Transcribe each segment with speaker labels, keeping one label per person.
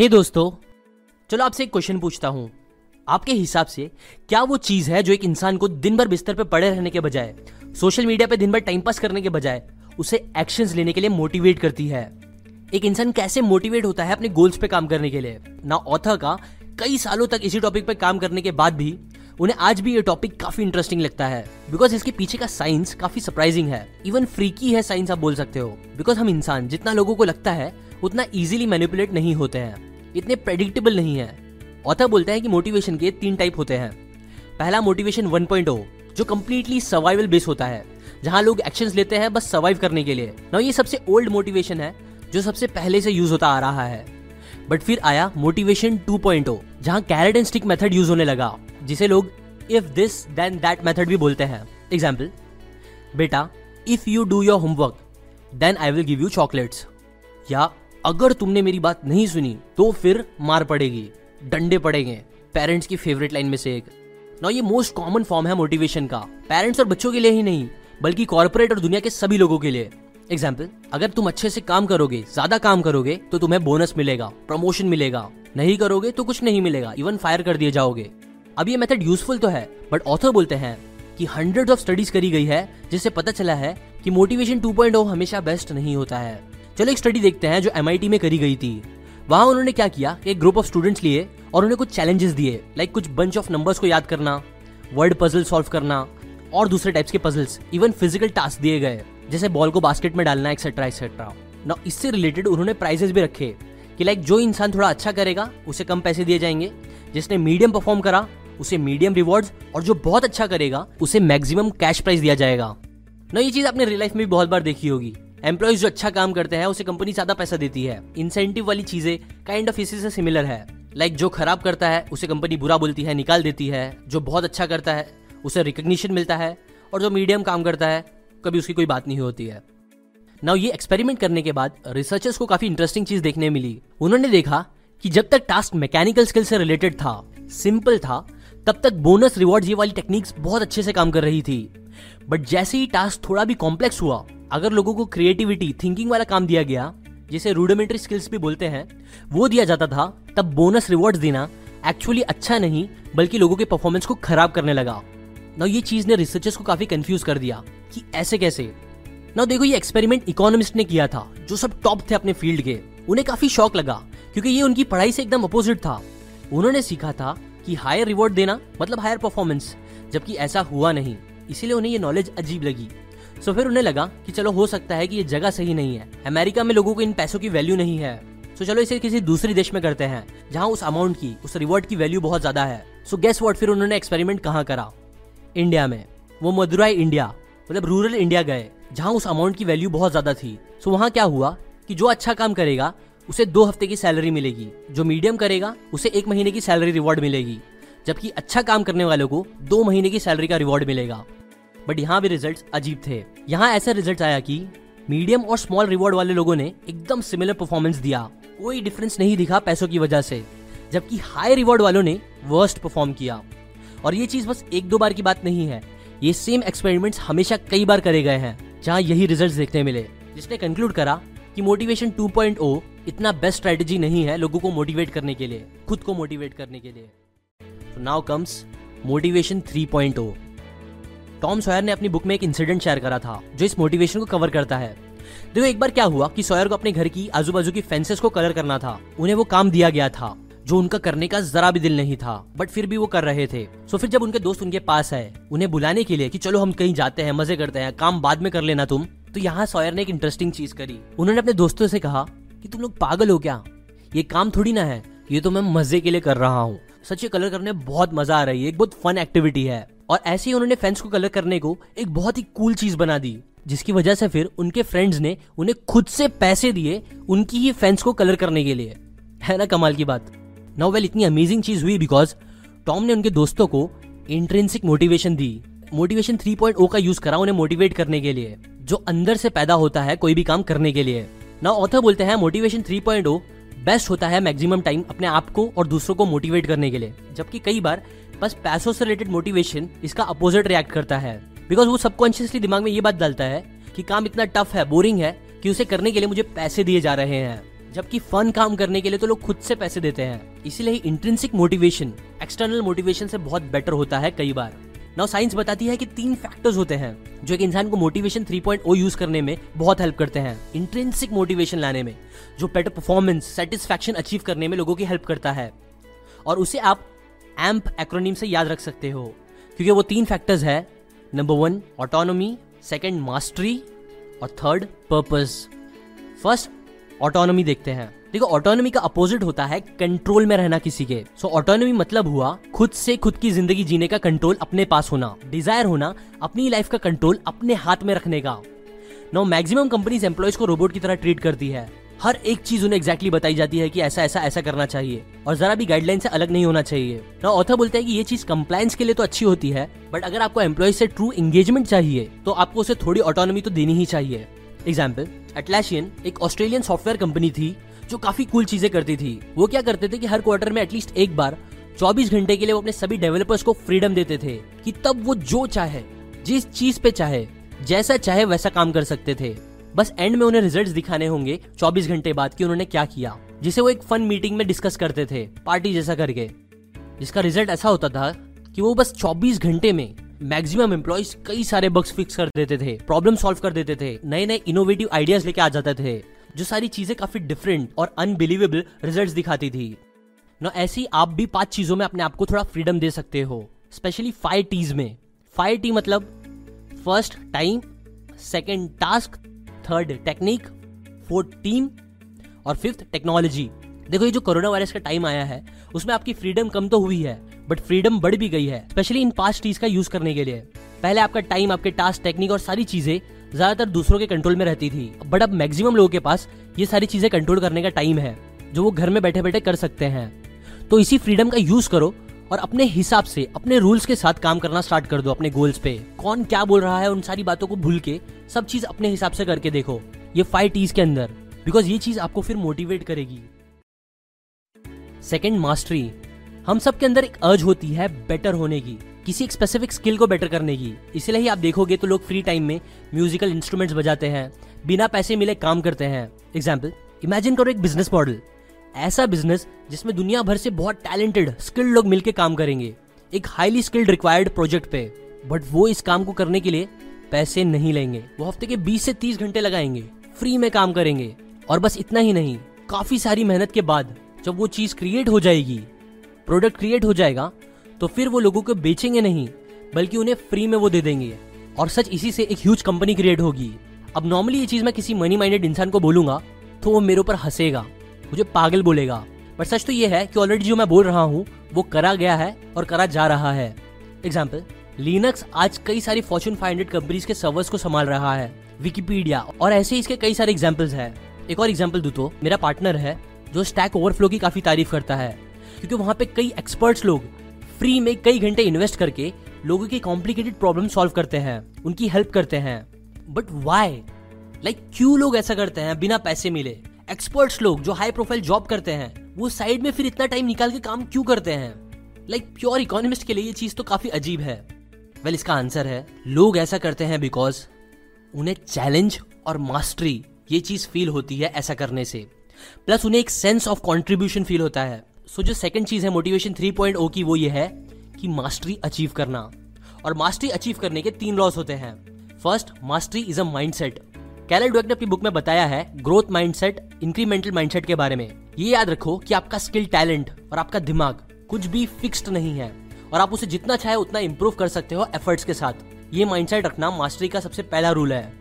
Speaker 1: हे दोस्तों, चलो आपसे एक क्वेश्चन पूछता हूँ। आपके हिसाब से क्या वो चीज़ है जो एक इंसान को दिन भर बिस्तर पे पड़े रहने के बजाय सोशल मीडिया पे दिन भर टाइम पास करने के बजाय, उसे एक्शंस लेने के लिए मोटिवेट करती है? एक इंसान कैसे मोटिवेट होता है अपने गोल्स पे काम करने के लिए? ना ऑथर का, कई सालों तक इसी टॉपिक पे काम करने के बाद भी, उन्हें आज भी ये टॉपिक काफ़ी इंटरेस्टिंग लगता है। बिकॉज़ इसके पीछे का साइंस काफ़ी सरप्राइजिंग है। इवन फ्रीकी है साइंस आप बोल सकते हो। बिकॉज़ हम इंसान, जितना लोगों को लगता है, उतना इजीली मैनिपुलेट नहीं होते हैं। इतने प्रेडिक्टेबल नहीं है। ऑथर बोलते हैं कि मोटिवेशन के तीन टाइप होते हैं। पहला मोटिवेशन 1.0 जो कम्प्लीटली सर्वाइवल बेस होता है। जहाँ लोग एक्शंस लेते हैं बस सर्वाइव करने के लिए। ना ये सबसे ओल्ड मोटिवेशन है, जो सबसे पहले से यूज़ होता आ रहा है। बट फिर आया मोटिवेशन 2.0 जहाँ carrot and stick method use होने लगा, जिसे लोग if this then that method भी बोलते हैं। एग्ज़ाम्पल बेटा if you do your homework then I will give you chocolates या अगर तुमने मेरी बात नहीं सुनी तो फिर मार पड़ेगी, डंडे पड़ेंगे पेरेंट्स की फेवरेट लाइन में से एक। ना ये मोस्ट कॉमन फॉर्म है मोटिवेशन का पेरेंट्स और बच्चों के लिए ही नहीं, बल्कि कॉर्पोरेट और दुनिया के सभी लोगों के लिए। एग्ज़ाम्पल अगर तुम अच्छे से काम करोगे, ज़्यादा काम करोगे तो तुम्हें बोनस मिलेगा प्रमोशन मिलेगा। नहीं करोगे तो कुछ नहीं मिलेगा इवन फायर कर दिए जाओगे। अब ये मेथड यूजफुल तो है बट ऑथर बोलते हैं कि हंड्रेड ऑफ़ स्टडीज़ करी गई है, जिससे पता चला है कि मोटिवेशन 2.0 हमेशा बेस्ट नहीं होता है। चलो एक स्टडी देखते हैं जो एमआईटी में करी गई थी। वहाँ उन्होंने क्या किया? एक ग्रुप ऑफ़ स्टूडेंट्स लिए और उन्हें कुछ चैलेंजेस दिए लाइक कुछ बंच ऑफ़ नंबर्स को याद करना वर्ड पजल सॉल्व करना और दूसरे टाइप्स के पजल्स इवन फ़िज़िकल टास्क दिए गए, जैसे बॉल को बास्केट में डालना एक्सेट्रा एक्सेट्रा ना इससे रिलेटेड उन्होंने प्राइजेस भी रखे कि लाइक जो इंसान थोड़ा अच्छा करेगा, उसे कम पैसे दिए जाएँगे। जिसने मीडियम परफॉर्म करा, उसे मीडियम रिवॉर्ड्स और जो बहुत अच्छा करेगा, उसे मैक्सिमम कैश प्राइस दिया जाएगा। ना ये चीज़ आपने रियल लाइफ में भी बहुत बार देखी होगी। एम्प्लॉयज़ जो अच्छा काम करते हैं, उसे कंपनी ज़्यादा पैसा देती है। इंसेंटिव वाली चीज़ें काइंड ऑफ़ इसी से सिमिलर है। लाइक जो खराब करता है, उसे कंपनी बुरा बोलती है, निकाल देती है। जो बहुत अच्छा करता है, उसे रिकग्निशन मिलता है। और जो मीडियम काम करता है, कभी उसकी कोई बात नहीं होती है। नाउ ये एक्सपेरिमेंट करने के बाद रिसर्चर्स को काफ़ी इंटरेस्टिंग चीज़ देखने मिली। उन्होंने देखा कि जब तक टास्क मैकेनिकल स्किल से रिलेटेड था सिंपल था, तब तक बोनस रिवॉर्ड ये वाली टेक्निक्स बहुत अच्छे से काम कर रही थी। बट जैसे ही टास्क थोड़ा भी कॉम्प्लेक्स हुआ अगर लोगों को क्रिएटिविटी थिंकिंग वाला काम दिया गया, जिसे रूडोमेंट्री स्किल्स भी बोलते हैं, वो दिया जाता था, तब बोनस रिवॉर्ड देना एक्चुअली अच्छा नहीं, बल्कि लोगों के परफॉर्मेंस को खराब करने लगा। ना ये चीज़ ने रिसर्चर्स को काफ़ी कंफ्यूज कर दिया कि ऐसे कैसे? ना देखो, ये एक्सपेरिमेंट इकोनॉमिस्ट ने किया था, जो सब टॉप थे अपने फ़ील्ड के। उन्हें काफ़ी शौक लगा, क्योंकि ये उनकी पढ़ाई से एकदम अपोजिट था। उन्होंने सीखा था कि हायर रिवॉर्ड देना मतलब हायर परफॉर्मेंस जबकि ऐसा हुआ नहीं। इसीलिए उन्हें ये नॉलेज अजीब लगी। सो फिर उन्हें लगा कि चलो हो सकता है कि ये जगह सही नहीं है। अमेरिका में लोगों को इन पैसों की वैल्यू नहीं है। सो चलो इसे किसी दूसरे देश में करते हैं, जहाँ उस अमाउंट की, उस रिवॉर्ड की वैल्यू बहुत ज़्यादा है। सो गेस वॉट फिर उन्होंने एक्सपेरिमेंट कहाँ करा? इंडिया में। वो मदुराई इंडिया मतलब रूरल इंडिया गए, जहाँ उस अमाउंट की वैल्यू बहुत ज़्यादा थी। सो वहाँ क्या हुआ कि जो अच्छा काम करेगा, उसे दो हफ़्ते की सैलरी मिलेगी। जो मीडियम करेगा, उसे एक महीने की सैलरी रिवॉर्ड मिलेगी। जबकि अच्छा काम करने वालों को दो महीने की सैलरी का रिवॉर्ड मिलेगा। बट यहाँ भी रिज़ल्ट अजीब थे। यहाँ ऐसा रिज़ल्ट आया कि मीडियम और स्मॉल रिवॉर्ड वाले लोगों ने एकदम सिमिलर परफॉर्मेंस दिया। कोई डिफरेंस नहीं दिखा पैसों की वजह से, जबकि हाई रिवॉर्ड वालों ने वर्स्ट परफॉर्म किया। और ये चीज़ बस एक दो बार की बात नहीं है। ये सेम एक्सपेरिमेंट्स हमेशा कई बार करे गए हैं, जहाँ यही रिज़ल्ट देखने मिले। जिसने कंक्लूड करा कि मोटिवेशन 2.0 इतना बेस्ट स्ट्रेटेजी नहीं है लोगों को मोटिवेट करने के लिए, खुद को मोटिवेट करने के लिए। Now comes motivation 3.0 Tom Sawyer ने अपनी बुक में एक इंसिडेंट शेयर करा था, जो इस मोटिवेशन को कवर करता है। देखो, एक बार क्या हुआ कि सॉयर को अपने घर की आजू बाजू की फेंसेस को कलर करना था। उन्हें वो काम दिया गया था, जो उनका करने का जरा भी दिल नहीं था बट फिर भी वो कर रहे थे। सो फिर जब उनके दोस्त उनके पास आए, उन्हें बुलाने के लिए कि चलो हम कहीं जाते हैं, मज़े करते हैं, काम बाद में कर लेना तुम तो यहाँ सॉयर ने एक इंटरेस्टिंग चीज़ करी। उन्होंने अपने दोस्तों से कहा कि तुम लोग पागल हो क्या? ये काम थोड़ी ना है, ये तो मैं मज़े के लिए कर रहा हूँ। सच ये कलर करने बहुत मज़ा आ रही है एक बहुत फन एक्टिविटी है। और ऐसे ही उन्होंने फेंस को कलर करने को एक बहुत ही कूल चीज़ बना दी, जिसकी वजह से फिर उनके फ्रेंड्स ने उन्हें खुद से पैसे दिए उनकी ही फेंस को कलर करने के लिए। है ना, कमाल की बात। नाउ वेल इतनी अमेजिंग चीज़ हुई बिकॉज़ टॉम ने उनके दोस्तों को इंट्रेंसिक मोटिवेशन दी। मोटिवेशन 3.0 का यूज़ करा उन्हें मोटिवेट करने के लिए, जो अंदर से पैदा होता है कोई भी काम करने के लिए। ना ऑथर बोलते हैं मोटिवेशन 3.0 बेस्ट होता है मैक्सिमम टाइम अपने आप को और दूसरों को मोटिवेट करने के लिए। जबकि कई बार बस पैसों से रिलेटेड मोटिवेशन इसका अपोजिट रिएक्ट करता है। बिकॉज़ वो सबकॉन्शियसली दिमाग में ये बात डालता है कि काम इतना टफ है बोरिंग है कि उसे करने के लिए मुझे पैसे दिए जा रहे हैं। जबकि फन काम करने के लिए तो लोग खुद से पैसे देते हैं। इसीलिए इंट्रेंसिक मोटिवेशन एक्सटर्नल मोटिवेशन से बहुत बेटर होता है कई बार। नाउ साइंस बताती है कि तीन फैक्टर्स होते हैं, जो एक इंसान को मोटिवेशन 3.0 यूज़ करने में बहुत हेल्प करते हैं। इंट्रेंसिक मोटिवेशन लाने में, जो बेटर परफॉर्मेंस सेटिस्फैक्शन अचीव करने में लोगों की हेल्प करता है। और उसे आप एम्प एक्रोनिम से याद रख सकते हो, क्योंकि वो तीन फैक्टर्स है। Number one autonomy second mastery और थर्ड पर्पज फ़र्स्ट ऑटोनोमी देखते हैं। देखो ऑटोनॉमी का अपोजिट होता है कंट्रोल में रहना किसी के। सो so, ऑटोनॉमी मतलब हुआ खुद से खुद की ज़िंदगी जीने का कंट्रोल अपने पास होना। डिज़ायर होना अपनी लाइफ का कंट्रोल अपने हाथ में रखने का। नो मैक्सिमम कंपनीज़ एम्प्लॉयज़ को रोबोट की तरह ट्रीट करती है। हर एक चीज़ उन्हें एक्जैक्टली exactly बताई जाती है कि ऐसा ऐसा ऐसा करना चाहिए। और जरा भी गाइडलाइन से अलग नहीं होना चाहिए। ना ऑथर बोलते हैं कि ये चीज़ कंप्लायंस के लिए तो अच्छी होती है बट अगर आपको एम्प्लॉय से ट्रू एंगेजमेंट चाहिए तो आपको उसे थोड़ी ऑटोनॉमी तो देनी ही चाहिए। एग्ज़ाम्पल एटलाशियन एक ऑस्ट्रेलियन सॉफ्टवेयर कंपनी थी जो काफ़ी कूल चीज़ें करती थी, वो क्या करते थे कि हर क्वार्टर में एटलीस्ट एक बार 24 घंटे के लिए वो अपने सभी डेवलपर्स को फ्रीडम देते थे कि तब वो जो चाहे, जिस चीज़ पे चाहे, जैसा चाहे वैसा काम कर सकते थे। बस एंड में उन्हें रिजल्ट्स दिखाने होंगे 24 घंटे बाद कि उन्होंने क्या किया, जिसे वो एक फन मीटिंग में डिस्कस करते थे पार्टी जैसा करके। जिसका रिज़ल्ट ऐसा होता था कि वो बस 24 घंटे में मैक्सिमम एम्प्लॉयज़ कई सारे बग्स फिक्स कर देते थे प्रॉब्लम सॉल्व कर देते थे नए नए इनोवेटिव आइडियाज़ लेके आ जाते थे। जो सारी चीज़ें काफ़ी डिफरेंट और अनबिलीवेबल रिजल्ट्स दिखाती थी। ना ऐसी आप भी पाँच चीज़ों में अपने आप को थोड़ा फ्रीडम दे सकते हो स्पेशली फाइव टीज में। फाइव टी मतलब first time second task third technique fourth team और फिफ्थ टेक्नोलॉजी देखो, ये जो कोरोना वायरस का टाइम आया है, उसमें आपकी फ्रीडम कम तो हुई है बट फ्रीडम बढ़ भी गई है स्पेशली इन पाँच टीज का यूज़ करने के लिए। पहले आपका टाइम आपके टास्क टेक्निक और सारी चीज़ें ज़्यादातर दूसरों के कंट्रोल में रहती थी। बट अब मैक्सिमम लोगों के पास ये सारी चीज़ें कंट्रोल करने का टाइम है, जो वो घर में बैठे बैठे कर सकते हैं। तो इसी फ्रीडम का यूज़ करो और अपने हिसाब से, अपने रूल्स के साथ काम करना स्टार्ट कर दो अपने गोल्स पे। कौन क्या बोल रहा है उन सारी बातों को भूल के सब चीज़ अपने हिसाब से करके देखो, ये फाइव टीज के अंदर। बिकॉज़ ये चीज़ आपको फिर मोटिवेट करेगी। सेकेंड मास्टरी हम सब के अंदर एक अर्ज़ होती है बेटर होने की। किसी एक स्पेसिफिक स्किल को बेटर करने की। इसलिए ही आप देखोगे तो लोग फ्री टाइम में म्यूजिकल इंस्ट्रूमेंट्स बजाते हैं, बिना पैसे मिले काम करते हैं। एग्ज़ाम्पल इमेजिन करो एक बिज़नेस मॉडल ऐसा बिज़नेस जिसमें दुनिया भर से बहुत टैलेंटेड स्किल्ड लोग मिलकर काम करेंगे। एक हाईली स्किल्ड रिक्वायर्ड प्रोजेक्ट पे। बट वो इस काम को करने के लिए पैसे नहीं लेंगे। वो हफ़्ते के 20 से 30 घंटे लगाएँगे फ्री में काम करेंगे। और बस इतना ही नहीं, काफ़ी सारी मेहनत के बाद जब वो चीज़ क्रिएट हो जाएगी प्रोडक्ट क्रिएट हो जाएगा तो फिर वो लोगों को बेचेंगे नहीं, बल्कि उन्हें फ्री में वो दे देंगे। और सच इसी से एक ह्यूज कंपनी क्रिएट होगी। अब नॉर्मली ये चीज़ मैं किसी मनी माइंडेड इंसान को बोलूँगा तो वो मेरे ऊपर हंसेगा, मुझे पागल बोलेगा। पर सच तो ये है कि ऑलरेडी जो मैं बोल रहा हूँ, वो करा गया है और करा जा रहा है। एग्ज़ाम्पल लिनक्स आज कई सारी फॉर्चून 500 कंपनीज़ के सर्वर्स को संभाल रहा है। विकीपीडिया और ऐसे इसके कई सारे एग्जाम्पल्स है। एक और एग्ज़ाम्पल दू तो मेरा पार्टनर है, जो स्टैक ओवरफ्लो की काफ़ी तारीफ़ करता है। क्योंकि वहाँ पे कई एक्सपर्ट्स लोग फ्री में कई घंटे इन्वेस्ट करके लोगों के कॉम्प्लिकेटेड प्रॉब्लम सॉल्व करते हैं उनकी हेल्प करते हैं। बट वाई लाइक क्यों लोग ऐसा करते हैं बिना पैसे मिले? एक्सपर्ट्स लोग जो हाई प्रोफ़ाइल जॉब करते हैं वो साइड में फिर इतना टाइम निकाल के काम क्यों करते हैं? लाइक प्योर इकोनॉमिस्ट के लिए ये चीज़ तो काफ़ी अजीब है। वेल well, इसका आंसर है लोग ऐसा करते हैं बिकॉज़ उन्हें चैलेंज और मास्टरी ये चीज़ फील होती है ऐसा करने से। प्लस उन्हें एक सेंस ऑफ़ कॉन्ट्रीब्यूशन फील होता है। सो जो सेकंड चीज़ है मोटिवेशन 3.0 की, वो ये है कि मास्टरी अचीव करना। और मास्टरी अचीव करने के तीन लॉस होते हैं। First mastery is a mindset Carol Dweck ने अपनी बुक में बताया है ग्रोथ माइंडसेट इंक्रीमेंटल माइंडसेट के बारे में। ये याद रखो कि आपका स्किल टैलेंट और आपका दिमाग कुछ भी फिक्स्ड नहीं है। और आप उसे जितना चाहे उतना इम्प्रूव कर सकते हो एफर्ट्स के साथ। ये माइंडसेट रखना मास्टरी का सबसे पहला रूल है।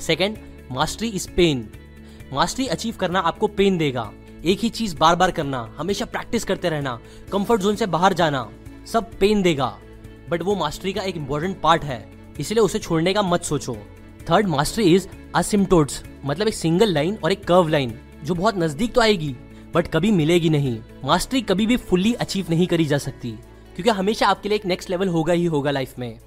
Speaker 1: Second mastery is pain mastery achieve करना आपको पेन देगा। एक ही चीज़ बार बार करना, हमेशा प्रैक्टिस करते रहना कंफर्ट जोन से बाहर जाना, सब पेन देगा। बट वो मास्टरी का एक इंपॉर्टेंट पार्ट है, इसलिए उसे छोड़ने का मत सोचो। थर्ड मास्टरी इज़ असिम्टोड्स मतलब एक सिंगल लाइन और एक कर्व लाइन जो बहुत नज़दीक तो आएगी बट कभी मिलेगी नहीं। मास्टरी कभी भी फुल्ली अचीव नहीं करी जा सकती, क्योंकि हमेशा आपके लिए एक नेक्स्ट लेवल होगा ही होगा लाइफ में।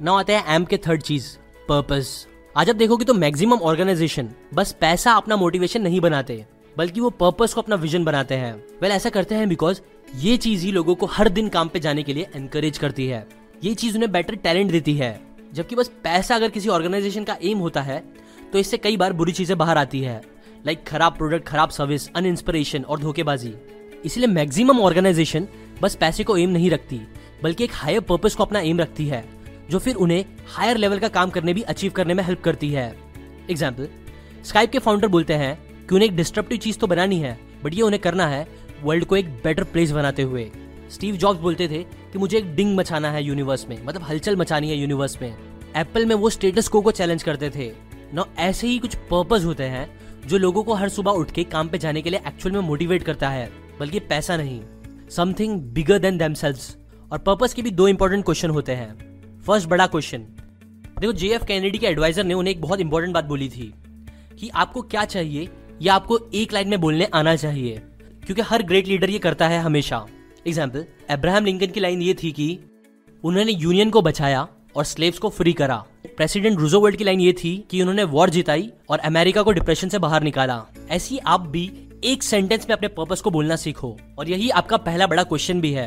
Speaker 1: ना आता है एम के थर्ड चीज़ पर्पस आज आप देखोगे तो मैक्सिमम ऑर्गेनाइजेशन बस पैसा अपना मोटिवेशन नहीं बनाते। बल्कि वो पर्पस को अपना विजन बनाते हैं। वेल ऐसा करते हैं बिकॉज़ ये चीज़ ही लोगों को हर दिन काम पे जाने के लिए एनकरेज करती है। ये चीज़ उन्हें बेटर टैलेंट देती है। जबकि बस पैसा अगर किसी ऑर्गेनाइजेशन का एम होता है तो इससे कई बार बुरी चीज़ें बाहर आती है। लाइक खराब प्रोडक्ट खराब सर्विस अनइंस्पिरेशन और धोखेबाजी। इसलिए मैक्सिमम ऑर्गेनाइजेशन बस पैसे को एम नहीं रखती, बल्कि एक हायर पर्पज को अपना एम रखती है, जो फिर उन्हें हायर लेवल का काम करने भी अचीव करने में हेल्प करती है। एग्ज़ाम्पल स्काइप के फाउंडर बोलते हैं कि उन्हें एक डिस्ट्रप्टिव चीज़ तो बनानी है बट ये उन्हें करना है वर्ल्ड को एक बेटर प्लेस बनाते हुए। स्टीव जॉब्स बोलते थे कि मुझे एक डिंग मचाना है यूनिवर्स में मतलब हलचल मचानी है यूनिवर्स में। एप्पल में वो स्टेटस को को चैलेंज करते थे। ना ऐसे ही कुछ पर्पज होते हैं जो लोगों को हर सुबह उठ के काम पे जाने के लिए एक्चुअल में मोटिवेट करता है, बल्कि पैसा नहीं। समथिंग बिगर देन देम और पर्पज के भी दो इंपॉर्टेंट क्वेश्चन होते हैं। फ़र्स्ट बड़ा क्वेश्चन देखो जे एफ़ कैनेडी के एडवाइजर ने उन्हें एक बहुत इंपॉर्टेंट बात बोली थी कि आपको क्या चाहिए या आपको एक लाइन में बोलने आना चाहिए, क्योंकि हर ग्रेट लीडर ये करता है हमेशा। एग्ज़ाम्पल अब्राहम लिंकन की लाइन ये थी कि उन्होंने यूनियन को बचाया और स्लेव्स को फ्री करा। प्रेसिडेंट रूजोवर्ल्ड की लाइन ये थी कि उन्होंने वॉर जिताई और अमेरिका को डिप्रेशन से बाहर निकाला। ऐसी आप भी एक सेंटेंस में अपने पर्पस को बोलना सीखो। और यही आपका पहला बड़ा क्वेश्चन भी है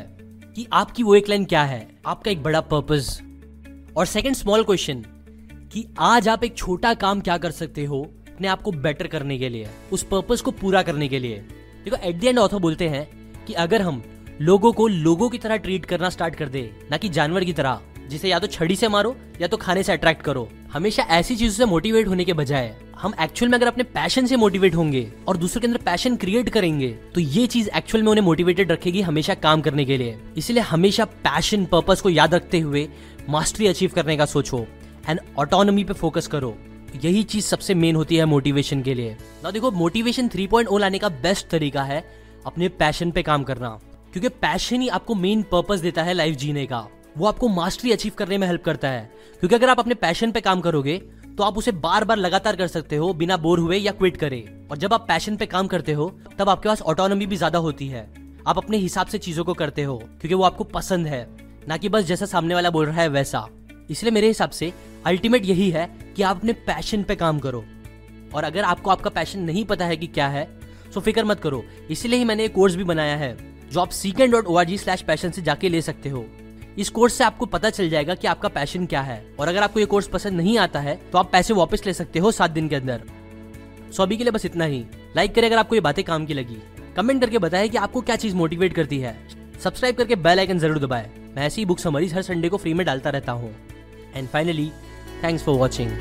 Speaker 1: कि आपकी वो एक लाइन क्या है? आपका एक बड़ा पर्पस और सेकंड स्मॉल क्वेश्चन कि आज आप एक छोटा काम क्या कर सकते हो? अपने आप को बेटर करने के लिए, उस पर्पज को पूरा करने के लिए। देखो एट द एंड ऑथर बोलते हैं कि अगर हम लोगों को लोगों की तरह ट्रीट करना स्टार्ट कर दे, ना कि जानवर की तरह, जिसे या तो छड़ी से मारो, या तो खाने से अट्रैक्ट करो। हमेशा ऐसी चीज़ों से मोटिवेट होने के बजाय, हम एक्चुअल में अगर अपने पैशन से मोटिवेट होंगे और दूसरों के अंदर पैशन क्रिएट करेंगे तो ये चीज़ एक्चुअल में उन्हें मोटिवेटेड रखेगी हमेशा काम करने के लिए। इसलिए हमेशा पैशन पर्पज को याद रखते हुए मास्टरी अचीव करने का सोचो एंड ऑटोनॉमी पे फोकस करो। यही चीज़ सबसे मेन होती है मोटिवेशन के लिए। ना देखो मोटिवेशन 3.0 लाने का बेस्ट तरीका है अपने पैशन पे काम करना। क्योंकि पैशन ही आपको मेन पर्पस देता है लाइफ जीने का। वो आपको मास्टरी अचीव करने में हेल्प करता है। क्योंकि अगर आप अपने पैशन पे काम करोगे तो आप उसे बार बार लगातार कर सकते हो, बिना बोर हुए या क्विट करे। और जब आप पैशन पे काम करते हो, तब आपके पास ऑटोनॉमी भी ज़्यादा होती है। आप अपने हिसाब से चीज़ों को करते हो, क्योंकि वो आपको पसंद है। ना कि बस जैसा सामने वाला बोल रहा है, वैसा। इसलिए मेरे हिसाब से अल्टीमेट यही है कि आप अपने पैशन पे काम करो। और अगर आपको आपका पैशन नहीं पता है कि क्या है तो फ़िक्र मत करो। इसलिए ही मैंने एक कोर्स भी बनाया है, जो आप seekend dot O R G slash passion से जाके ले सकते हो। इस कोर्स से आपको पता चल जाएगा कि आपका पैशन क्या है। और अगर आपको ये कोर्स पसंद नहीं आता है तो आप पैसे वापस ले सकते हो सात दिन के अंदर। सो अभी के लिए बस इतना ही। लाइक करें अगर आपको ये बातें काम की लगी। कमेंट करके बताएँ कि आपको क्या चीज़ मोटिवेट करती है। सब्सक्राइब करके बेल आइकन ज़रूर दबाएँ। मैं ऐसी बुक समरीज हर संडे को फ्री में डालता रहता हूँ। And finally thanks for watching